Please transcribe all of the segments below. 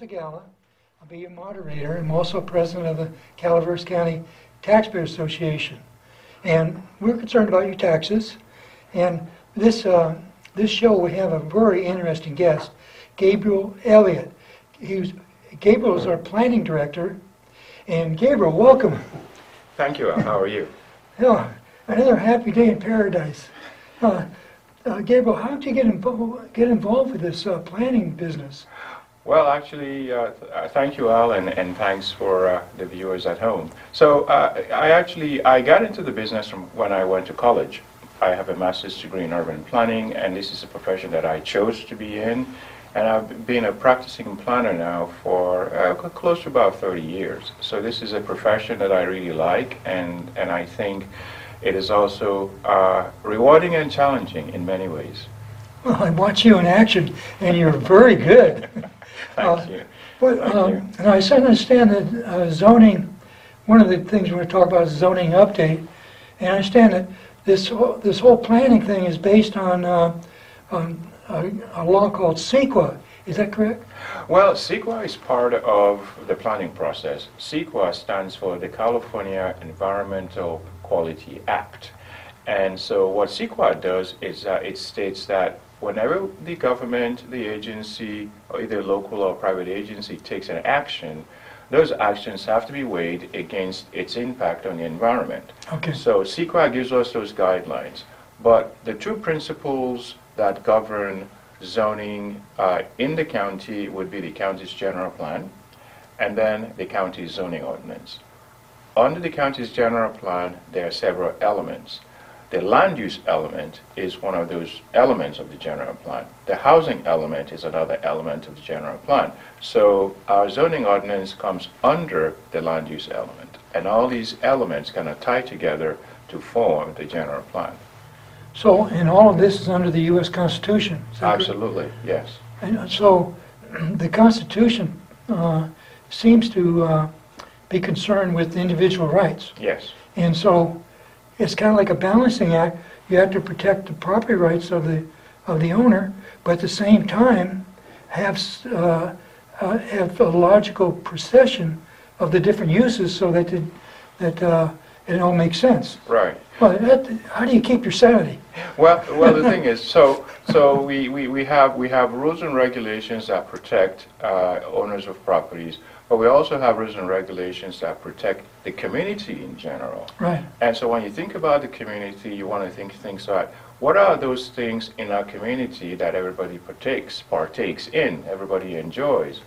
Segalla. I'll be your moderator. I'm also president of the Calaveras County Taxpayer Association. And we're concerned about your taxes. And this, uh, this show, we have a very interesting guest, Gabriel Elliott. He was, Gabriel is our planning director. And Gabriel, welcome. Thank you. Al. How are you? Yeah, another happy day in paradise. Uh, uh, Gabriel, how did you get involved, get involved with this uh, planning business? Well, actually, uh, th- uh, thank you, Al, and, and thanks for uh, the viewers at home. So, uh, I actually I got into the business from when I went to college. I have a master's degree in urban planning, and this is a profession that I chose to be in. And I've been a practicing planner now for uh, close to about 30 years. So this is a profession that I really like, and, and I think it is also uh, rewarding and challenging in many ways. Well, I watch you in action, and you're very good. Thank Uh, you. But, Thank um, you. and I understand that uh, zoning, one of the things we're going to talk about is zoning update. And I understand that this, whole- this whole planning thing is based on, uh, on a a law called CEQA. Is that correct? Well, CEQA is part of the planning process. CEQA stands for the California Environmental Quality Act. And so what CEQA does is uh, it states that whenever the government, the agency, or either local or private agency takes an action, those actions have to be weighed against its impact on the environment. Okay. So CEQA gives us those guidelines. But the two principles that govern zoning uh, in the county would be the county's general plan and then the county's zoning ordinance. Under the county's general plan, there are several elements. The land use element is one of those elements of the general plan. The housing element is another element of the general plan. So our zoning ordinance comes under the land use element. And all these elements kind of tie together to form the general plan. So, and all of this is under the U.S. Constitution? is that correct? Absolutely, yes. And so, the Constitution uh, seems to uh, be concerned with individual rights. Yes, And so, it's kind of like a balancing act. You have to protect the property rights of the, of the owner, but at the same time, have, uh, uh, have a logical procession of the different uses so that, it- that uh, it all makes sense. right. Well, that, how do you keep your sanity? Well, well, the thing is, so, so we, we, we have, we have rules and regulations that protect uh, owners of properties, but we also have rules and regulations that protect the community in general. Right. And so when you think about the community, you want to think things like, what are those things in our community that everybody partakes, partakes in, everybody enjoys?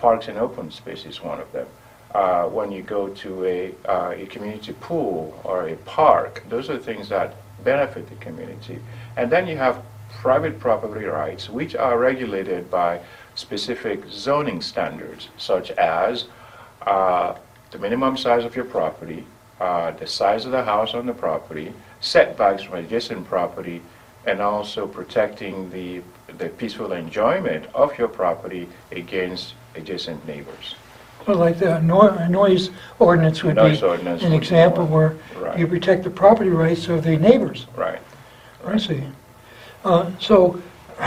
Parks and open space is one of them. Uh, when you go to a, uh, a community pool or a park, those are things that benefit the community. And then you have private property rights, which are regulated by specific zoning standards, such as uh, the minimum size of your property, uh, the size of the house on the property, setbacks from adjacent property, and also protecting the, the peaceful enjoyment of your property against adjacent neighbors. Well, like the no- noise ordinance would be Noise ordinance an would be example where one. Right. you protect the property rights of the neighbors. Right. I see. Uh, So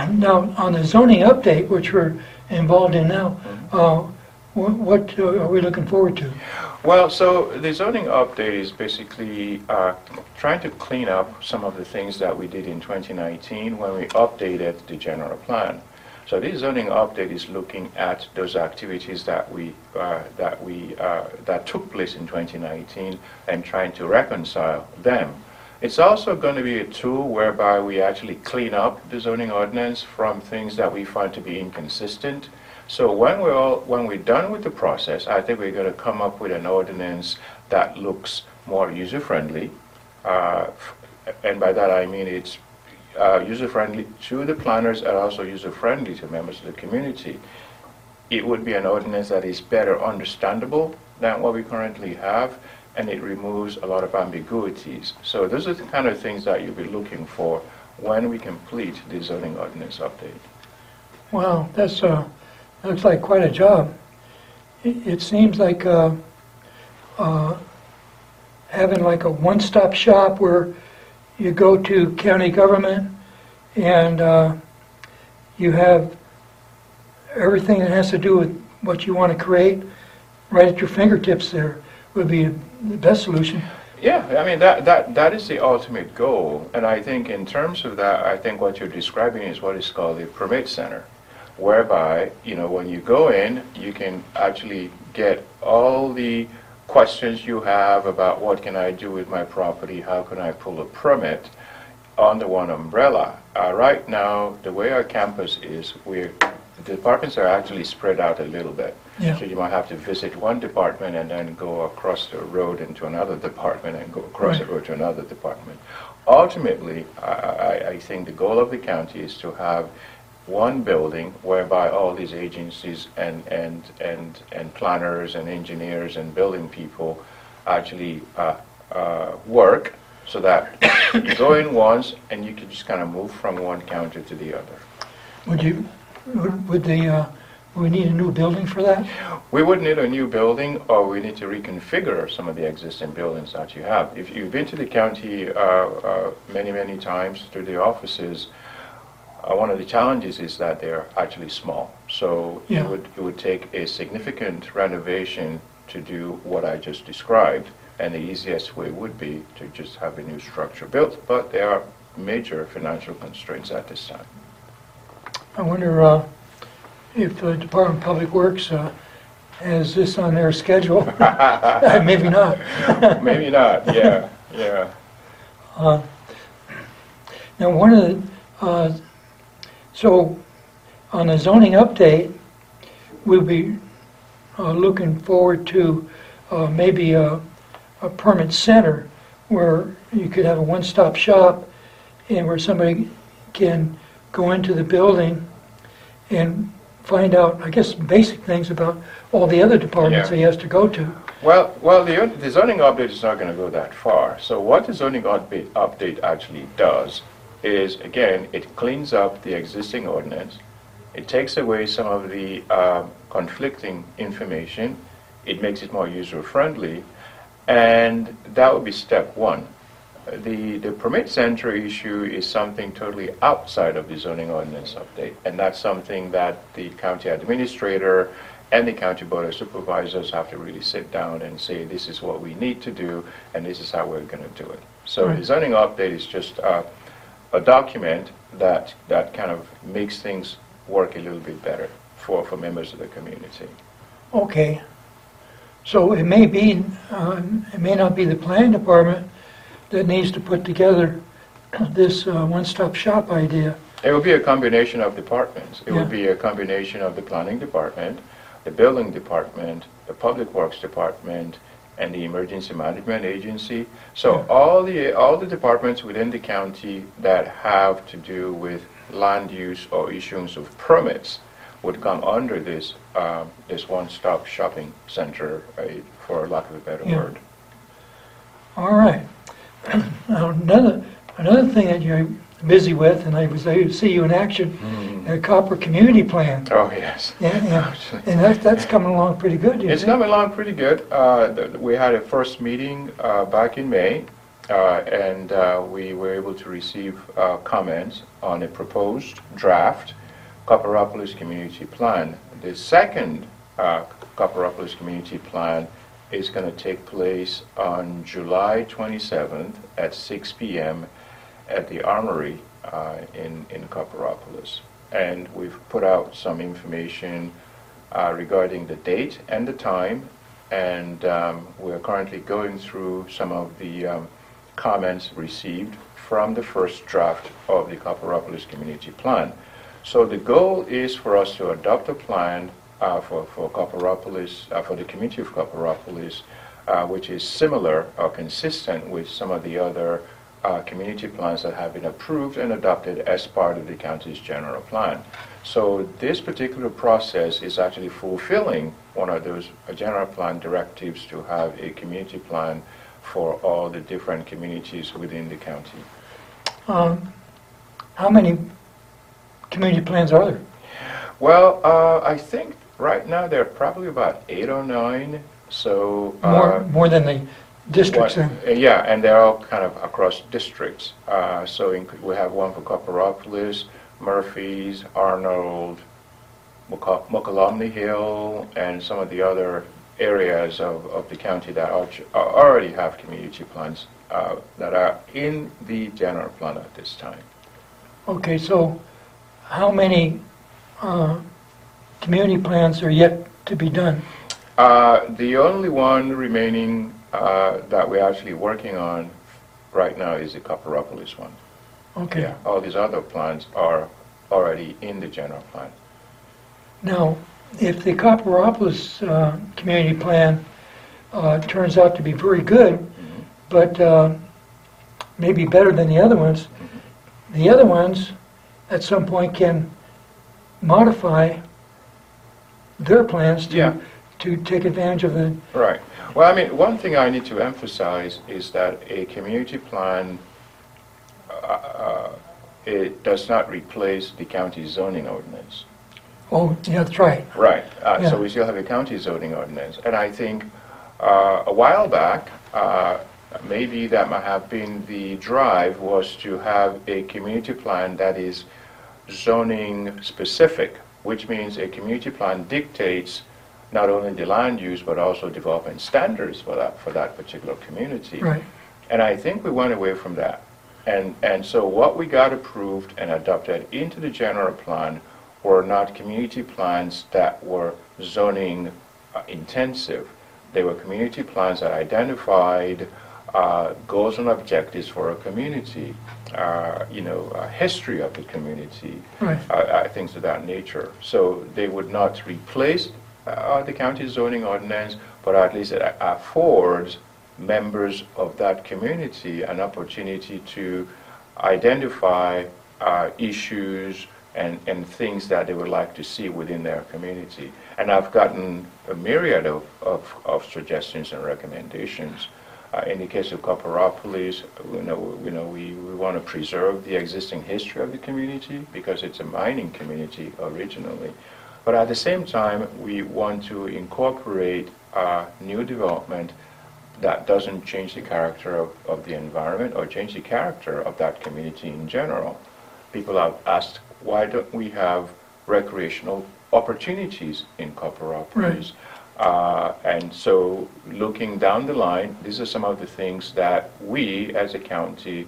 now, on the zoning update, which we're involved in now, Mm-hmm. uh, wh- what uh, are we looking forward to? Well, so the zoning update is basically uh, trying to clean up some of the things that we did in 2019 when we updated the general plan. So this zoning update is looking at those activities that we, uh, that we, uh, that took place in 2019 and trying to reconcile them. It's also going to be a tool whereby we actually clean up the zoning ordinance from things that we find to be inconsistent. So when we're all, when we're done with the process, I think we're going to come up with an ordinance that looks more user-friendly. Uh, And by that I mean it's uh, user-friendly to the planners and also user-friendly to members of the community. It would be an ordinance that is better understandable than what we currently have, and it removes a lot of ambiguities. So those are the kind of things that you'll be looking for when we complete the zoning ordinance update. Well, that's, uh, looks like quite a job. It it seems like uh, uh, having like a one-stop shop where you go to county government and uh, you have everything that has to do with what you want to create, right at your fingertips there, would be the best solution. Yeah, I mean, that, that, that is the ultimate goal. And I think in terms of that, I think what you're describing is what is called the permit center, whereby, you know, when you go in, you can actually get all the questions you have about what can I do with my property, how can I pull a permit under one umbrella. Uh, right now, the way our campus is, we're, departments are actually spread out a little bit. Yeah. So you might have to visit one department and then go across the road into another department and go across the road to another department. Ultimately, I, I, I think the goal of the county is to have one building whereby all these agencies and, and, and, and planners and engineers and building people actually uh, uh, work so that you go in once and you can just kind of move from one counter to the other. Would you, would would the, uh, we need a new building for that? We would need a new building, or we need to reconfigure some of the existing buildings that you have. If you've been to the county uh, uh, many, many times through the offices, uh, one of the challenges is that they're actually small. So Yeah. it would, it would take a significant renovation to do what I just described, and the easiest way would be to just have a new structure built, but there are major financial constraints at this time. I wonder uh, if the Department of Public Works uh, has this on their schedule. Maybe not. Maybe not, yeah, yeah. Uh, Now, one of the, uh, so on the zoning update, we'll be uh, looking forward to uh, maybe a a permit center where you could have a one-stop shop and where somebody can go into the building and find out, I guess, basic things about all the other departments Yeah. he has to go to. Well, well, the, the zoning update is not going to go that far. So what the zoning update, update actually does is, again, it cleans up the existing ordinance. It takes away some of the um, conflicting information. It makes it more user-friendly. And that would be step one. The, the permit center issue is something totally outside of the zoning ordinance update. And that's something that the county administrator and the county board of supervisors have to really sit down and say, this is what we need to do, and this is how we're going to do it. So the zoning update is just uh, a document that, that kind of makes things work a little bit better for, for members of the community. Okay. So it may be, uh, it may not be the planning department that needs to put together this uh, one-stop shop idea. It would be a combination of departments. It would be a combination of the planning department, the building department, the public works department, and the emergency management agency. So all the, all the departments within the county that have to do with land use or issuance of permits would come under this, um, this one-stop shopping center, uh, for lack of a better Yeah. word. All right. Another, another thing that you're busy with, and I was able to see you in action, the copper community plan. Oh, yes. Yeah, yeah. And that's, that's coming along pretty good, you It's think? coming along pretty good. Uh, th- We had a first meeting uh, back in May, uh, and uh, we were able to receive uh, comments on a proposed draft Copperopolis Community Plan. The second uh, Copperopolis Community Plan is going to take place on July 27th at 6 PM at the Armory uh, in in Copperopolis. And we've put out some information uh, regarding the date and the time, and um, we're currently going through some of the um, comments received from the first draft of the Copperopolis Community Plan. So the goal is for us to adopt a plan for for Copperopolis, uh, for the community of Copperopolis, uh, which is similar or consistent with some of the other uh, community plans that have been approved and adopted as part of the county's general plan. So this particular process is actually fulfilling one of those uh, general plan directives to have a community plan for all the different communities within the county. Um, How many community plans are there? Well, uh, I think right now there are probably about eight or nine, so. uh, More, more than the districts then? Yeah, and they're all kind of across districts. Uh, So in- we have one for Copperopolis, Murphys, Arnold, Moco- Mokelumne Hill and some of the other areas of, of the county that are, are- already have community plans uh, that are in the general plan at this time. Okay, so how many uh, community plans are yet to be done? Uh, The only one remaining uh, that we're actually working on right now is the Copperopolis one. Okay. Yeah, all these other plans are already in the general plan. Now, if the Copperopolis uh, community plan uh, turns out to be very good, but uh, maybe better than the other ones, the other ones at some point can modify their plans Yeah. to, to take advantage of the, Right. Well, I mean, one thing I need to emphasize is that a community plan, uh, uh, it does not replace the county zoning ordinance. oh, yeah, that's right. Right. Uh, Yeah. So we still have a county zoning ordinance. And I think uh, a while back, uh, maybe that might have been the drive was to have a community plan that is zoning specific, which means a community plan dictates not only the land use, but also development standards for that, for that particular community. Right. And I think we went away from that. And, and so what we got approved and adopted into the general plan were not community plans that were zoning uh, intensive. They were community plans that identified uh, goals and objectives for a community, uh, you know, a history of the community, Right. uh, uh, things of that nature. So they would not replace uh, the county zoning ordinance, but at least it affords members of that community an opportunity to identify uh, issues and, and things that they would like to see within their community. And I've gotten a myriad of, of, of suggestions and recommendations. Uh, in the case of Copperopolis, you know, you know, we, we want to preserve the existing history of the community because it's a mining community originally. But at the same time, we want to incorporate uh, new development that doesn't change the character of, of the environment or change the character of that community in general. People have asked, why don't we have recreational opportunities in Copperopolis? Uh, and so, looking down the line, these are some of the things that we, as a county,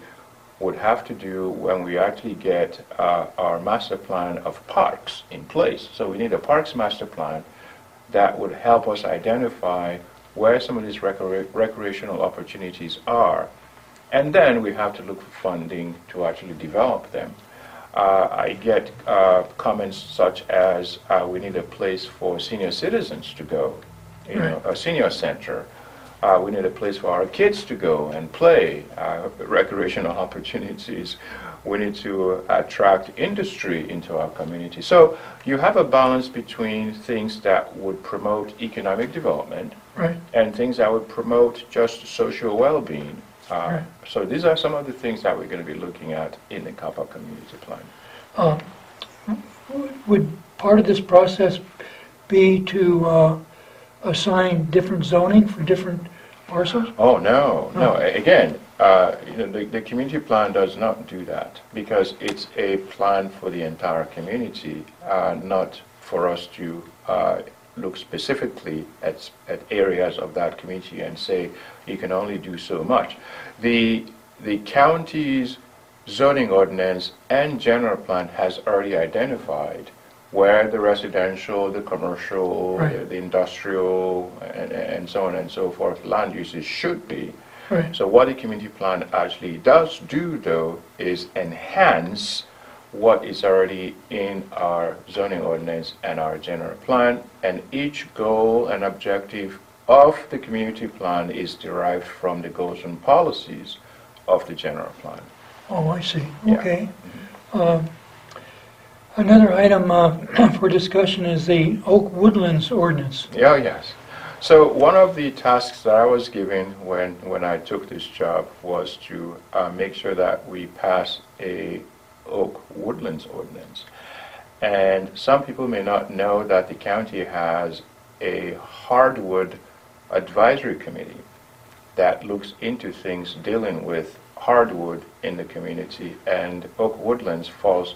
would have to do when we actually get uh, our master plan of parks in place. So we need a parks master plan that would help us identify where some of these recre- recreational opportunities are. And then we have to look for funding to actually develop them. Uh, I get uh, comments such as, uh, we need a place for senior citizens to go, you know, a senior center. Uh, we need a place for our kids to go and play, uh, recreational opportunities. We need to attract industry into our community. So you have a balance between things that would promote economic development Right. and things that would promote just social well-being. Uh, Right. So these are some of the things that we're going to be looking at in the Copper Community Plan. Uh, Would part of this process be to uh, assign different zoning for different parcels? Oh, no, no. Oh. A- Again, uh, you know, the, the community plan does not do that because it's a plan for the entire community, uh, not for us to uh, look specifically at, at areas of that community and say, you can only do so much. The, the county's zoning ordinance and general plan has already identified where the residential, the commercial, Right. the- the industrial, and, and so on and so forth, land uses should be. Right. So what the community plan actually does do, though, is enhance what is already in our zoning ordinance and our general plan, and each goal and objective of the community plan is derived from the goals and policies of the general plan. Oh, I see. Yeah. Okay. Um, Another item uh, for discussion is the Oak Woodlands ordinance. Yeah, yes. So one of the tasks that I was given when, when I took this job was to uh, make sure that we pass a oak woodlands ordinance. And some people may not know that the county has a hardwood advisory committee that looks into things dealing with hardwood in the community, and oak woodlands falls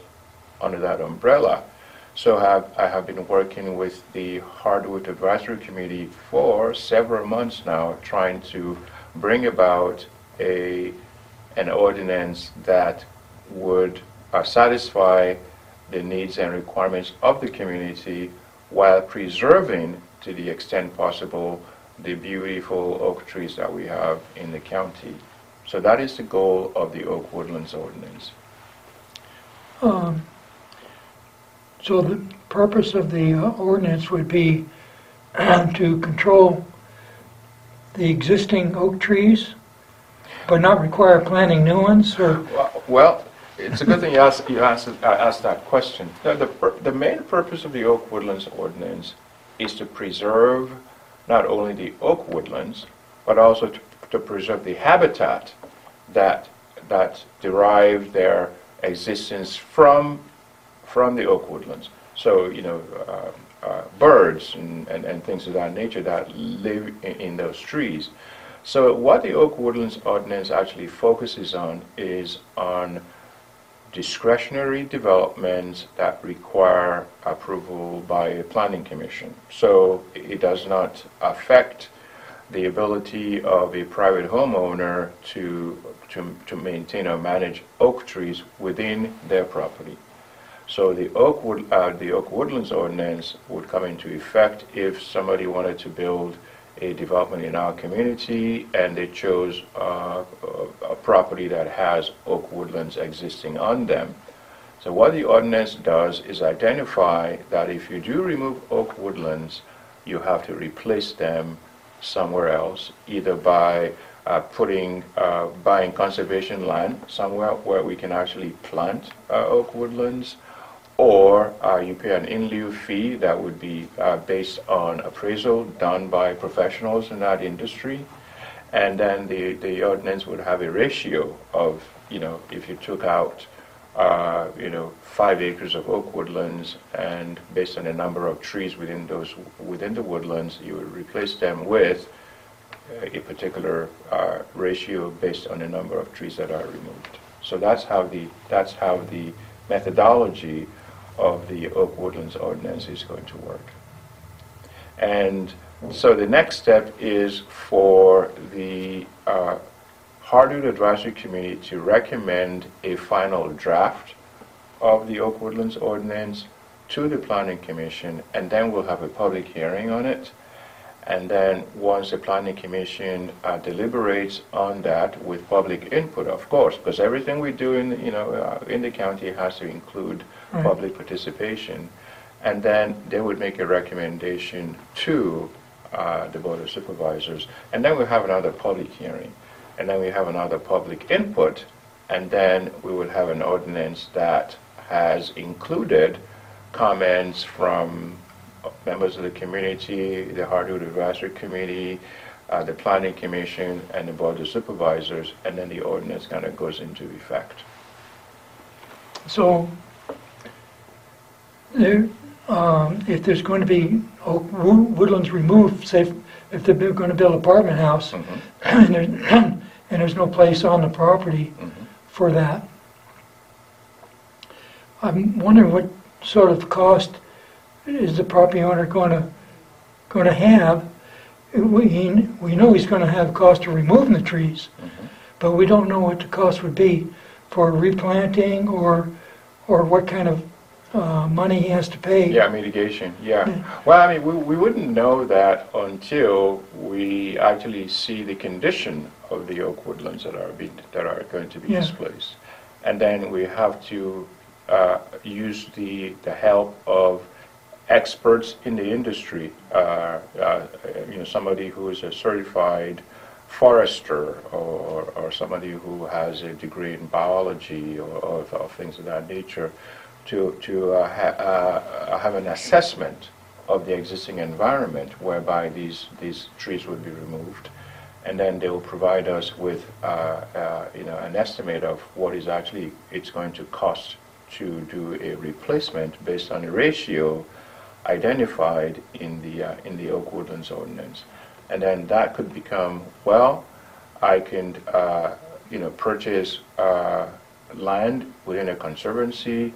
under that umbrella. So have, I have been working with the Hardwood Advisory Committee for several months now, trying to bring about a, an ordinance that would uh, satisfy the needs and requirements of the community while preserving, to the extent possible, the beautiful oak trees that we have in the county. So that is the goal of the Oak Woodlands Ordinance. Um, So the purpose of the uh, ordinance would be to control the existing oak trees, but not require planting new ones, or, Well- Well, it's a good thing you asked, you asked, uh, asked that question. The, the the main purpose of the Oak Woodlands Ordinance is to preserve not only the oak woodlands, but also to, to preserve the habitat that, that derive their existence from, from the oak woodlands. So, you know, uh, uh, birds and, and, and things of that nature that live in, in those trees. So what the Oak Woodlands Ordinance actually focuses on is on discretionary developments that require approval by a planning commission. So it does not affect the ability of a private homeowner to, to, to maintain or manage oak trees within their property. So the Oak Wood, uh, the Oak Woodlands ordinance would come into effect if somebody wanted to build a development in our community and they chose uh, a, property that has oak woodlands existing on them. So what the ordinance does is identify that if you do remove oak woodlands, you have to replace them somewhere else, either by uh, putting, uh, buying conservation land somewhere where we can actually plant uh, oak woodlands, or uh, you pay an in lieu fee that would be uh, based on appraisal done by professionals in that industry. And then the, the ordinance would have a ratio of, you know, if you took out, uh, you know, five acres of oak woodlands and based on the number of trees within those, within the woodlands, you would replace them with uh, a particular uh, ratio based on the number of trees that are removed. So that's how the, that's how the methodology of the Oak Woodlands Ordinance is going to work. And so the next step is for the uh, Hardwood Advisory Committee to recommend a final draft of the Oak Woodlands Ordinance to the Planning Commission, and then we'll have a public hearing on it. And then, once the Planning Commission uh, deliberates on that with public input, of course, because everything we do in, you know, uh, in the county has to include Right. public participation. And then they would make a recommendation to uh, the Board of Supervisors. And then we have another public hearing. And then we have another public input. And then we would have an ordinance that has included comments from members of the community, the Hardwood Advisory Committee, uh, the Planning Commission, and the Board of Supervisors, and then the ordinance kind of goes into effect. so there, um, if there's going to be oak wo- woodlands removed, say, if they're going to build an apartment house, Mhm, and there's, and there's no place on the property mhm. for that. I'm wondering what sort of cost is the property owner gonna, gonna have? We, we know he's gonna have cost of removing the trees, Mhm. but we don't know what the cost would be for replanting or, or what kind of, uh, money he has to pay. Yeah, mitigation, yeah. Well, I mean, we, we wouldn't know that until we actually see the condition of the oak woodlands that are being, that are going to be Yeah. displaced. And then we have to uh, use the, the help of experts in the industry, uh, uh, you know, somebody who is a certified forester or, or somebody who has a degree in biology or, or, or things of that nature to, to uh, ha- uh, have an assessment of the existing environment whereby these, these trees would be removed. And then they will provide us with, uh, uh, you know, an estimate of what is actually, it's going to cost to do a replacement based on a ratio identified in the, uh, in the Oak Woodlands ordinance. And then that could become, well, I can, uh, you know, purchase uh, land within a conservancy.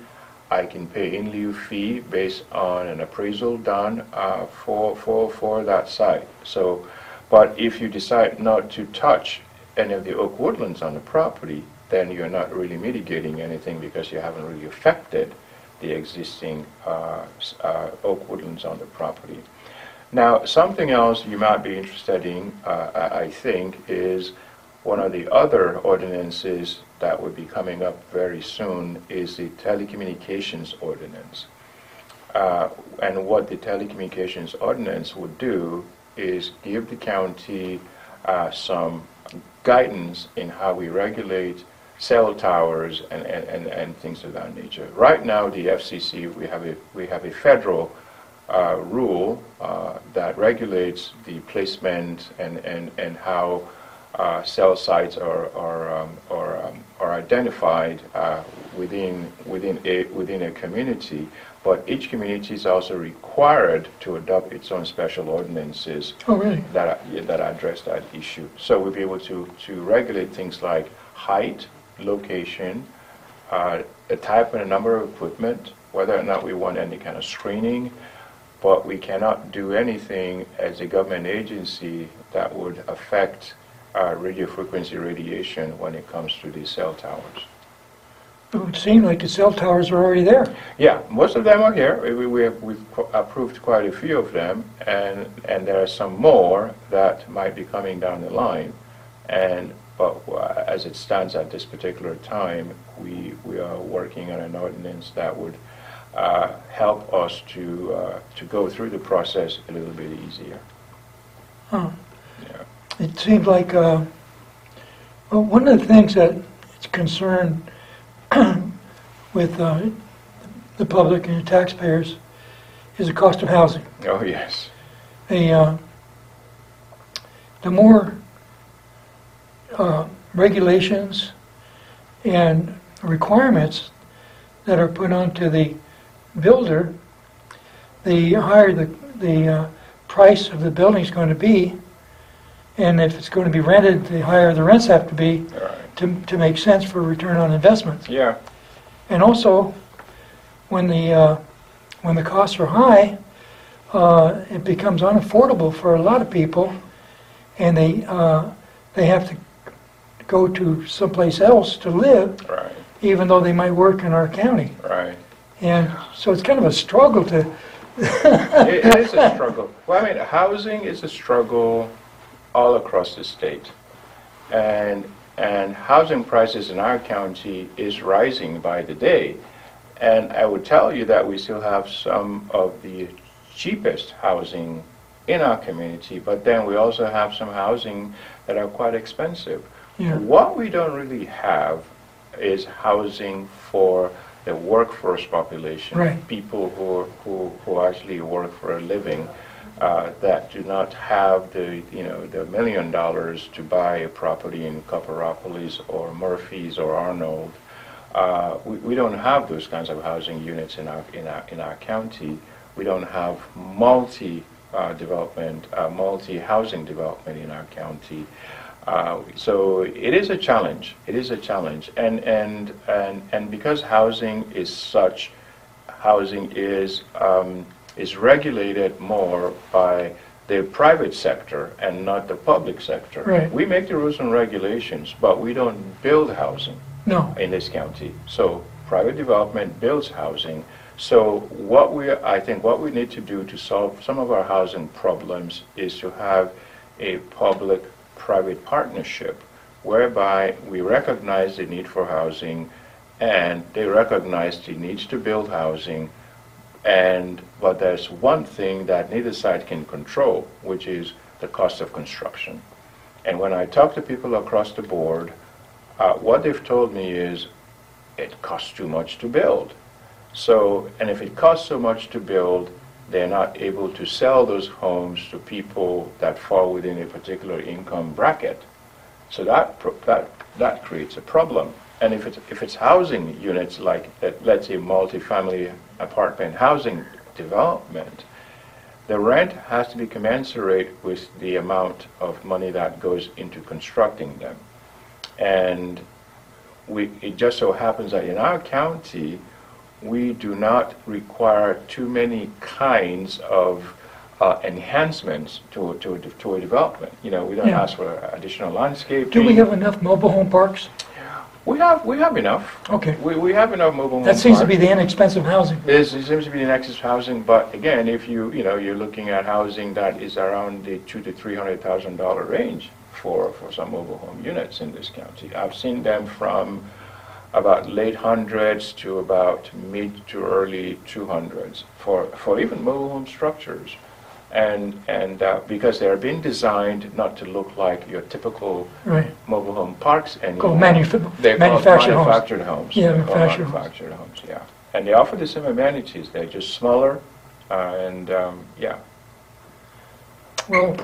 I can pay in lieu fee based on an appraisal done uh, for, for, for that site. So, but if you decide not to touch any of the oak woodlands on the property, then you're not really mitigating anything because you haven't really affected the existing uh, uh, oak woodlands on the property. Now, something else you might be interested in, uh, I I think, is one of the other ordinances that would be coming up very soon is the telecommunications ordinance. Uh, And what the telecommunications ordinance would do is give the county uh, some guidance in how we regulate cell towers and, and, and- and things of that nature. Right now, the FCC, we have a, we have a federal uh, rule uh, that regulates the placement and, and, and how uh, cell sites are, are, um, are, um, are identified uh, within, within a, within a community. But each community is also required to adopt its own special ordinances Oh, really? that, that address that issue. So we'll be able to, to regulate things like height, location, uh, the type and the number of equipment, whether or not we want any kind of screening, but we cannot do anything as a government agency that would affect uh, radio frequency radiation when it comes to these cell towers. It would seem like the cell towers are already there. Yeah, most of them are here. We, we have, we've qu- approved quite a few of them, and, and there are some more that might be coming down the line. And, but uh, as it stands at this particular time, we, we are working on an ordinance that would uh, help us to, uh, to go through the process a little bit easier. Huh. It seems like, uh, well, one of the things that is concerned with uh, the public and the taxpayers is the cost of housing. Oh, yes. The, uh, the more uh, regulations and requirements that are put onto the builder, the higher the, the uh, price of the building is going to be. And if it's going to be rented, the higher the rents have to be right. to, to make sense for return on investment. Yeah, And also, when the, uh, when the costs are high, uh, it becomes unaffordable for a lot of people, and they, uh, they have to go to someplace else to live, right, even though they might work in our county. right. And so it's kind of a struggle to, It it is a struggle. Well, I mean, housing is a struggle all across the state. And, and housing prices in our county is rising by the day. And I would tell you that we still have some of the cheapest housing in our community, but then we also have some housing that are quite expensive. Yeah. What we don't really have is housing for the workforce population. Right. People who, who, who actually work for a living, uh, that do not have the, you know, the million dollars to buy a property in Copperopolis or Murphys or Arnold. Uh, we, we don't have those kinds of housing units in our, in our, in our county. We don't have multi, uh, development, uh, multi-housing development in our county. Uh, So it is a challenge, it is a challenge. And, and, and, and because housing is such, housing is, um, is regulated more by the private sector and not the public sector. Right. We make the rules and regulations, but we don't build housing no, in this county. So private development builds housing. So what we, I think what we need to do to solve some of our housing problems is to have a public-private partnership whereby we recognize the need for housing and they recognize the needs to build housing. And, but there's one thing that neither side can control, which is the cost of construction. And when I talk to people across the board, uh, what they've told me is it costs too much to build. So, and if it costs so much to build, they're not able to sell those homes to people that fall within a particular income bracket. So that, that, that creates a problem. And if it's, if it's housing units like, let- let's say, multifamily apartment housing development, the rent has to be commensurate with the amount of money that goes into constructing them. And we, it just so happens that in our county, we do not require too many kinds of uh, enhancements to, to, to a development. You know, we don't Yeah. ask for additional landscaping. Do we have enough mobile home parks? We have, we have enough. Okay. We, we have enough mobile home That seems to be parks. the inexpensive housing. There's, it seems to be the nexus housing, but again, if you, you know, you're looking at housing that is around the two to three hundred thousand dollar range for, for some mobile home units in this county. I've seen them from about late hundreds to about mid to early two hundreds for, for even mobile home structures. And, and, uh, because they are being designed not to look like your typical Right. mobile home parks anymore. Called manufa- They're called manufactured homes. manufactured homes. Yeah, They're manufactured homes. Manufactured homes, yeah. And they offer the same amenities, they're just smaller, uh, and, um, yeah. Well,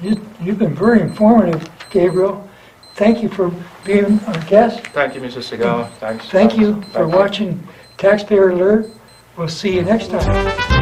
you, you've been very informative, Gabriel. Thank you for being our guest. Thank you, Mr. Segal, thanks. Thank you for Thank watching Taxpayer Alert. We'll see you next time.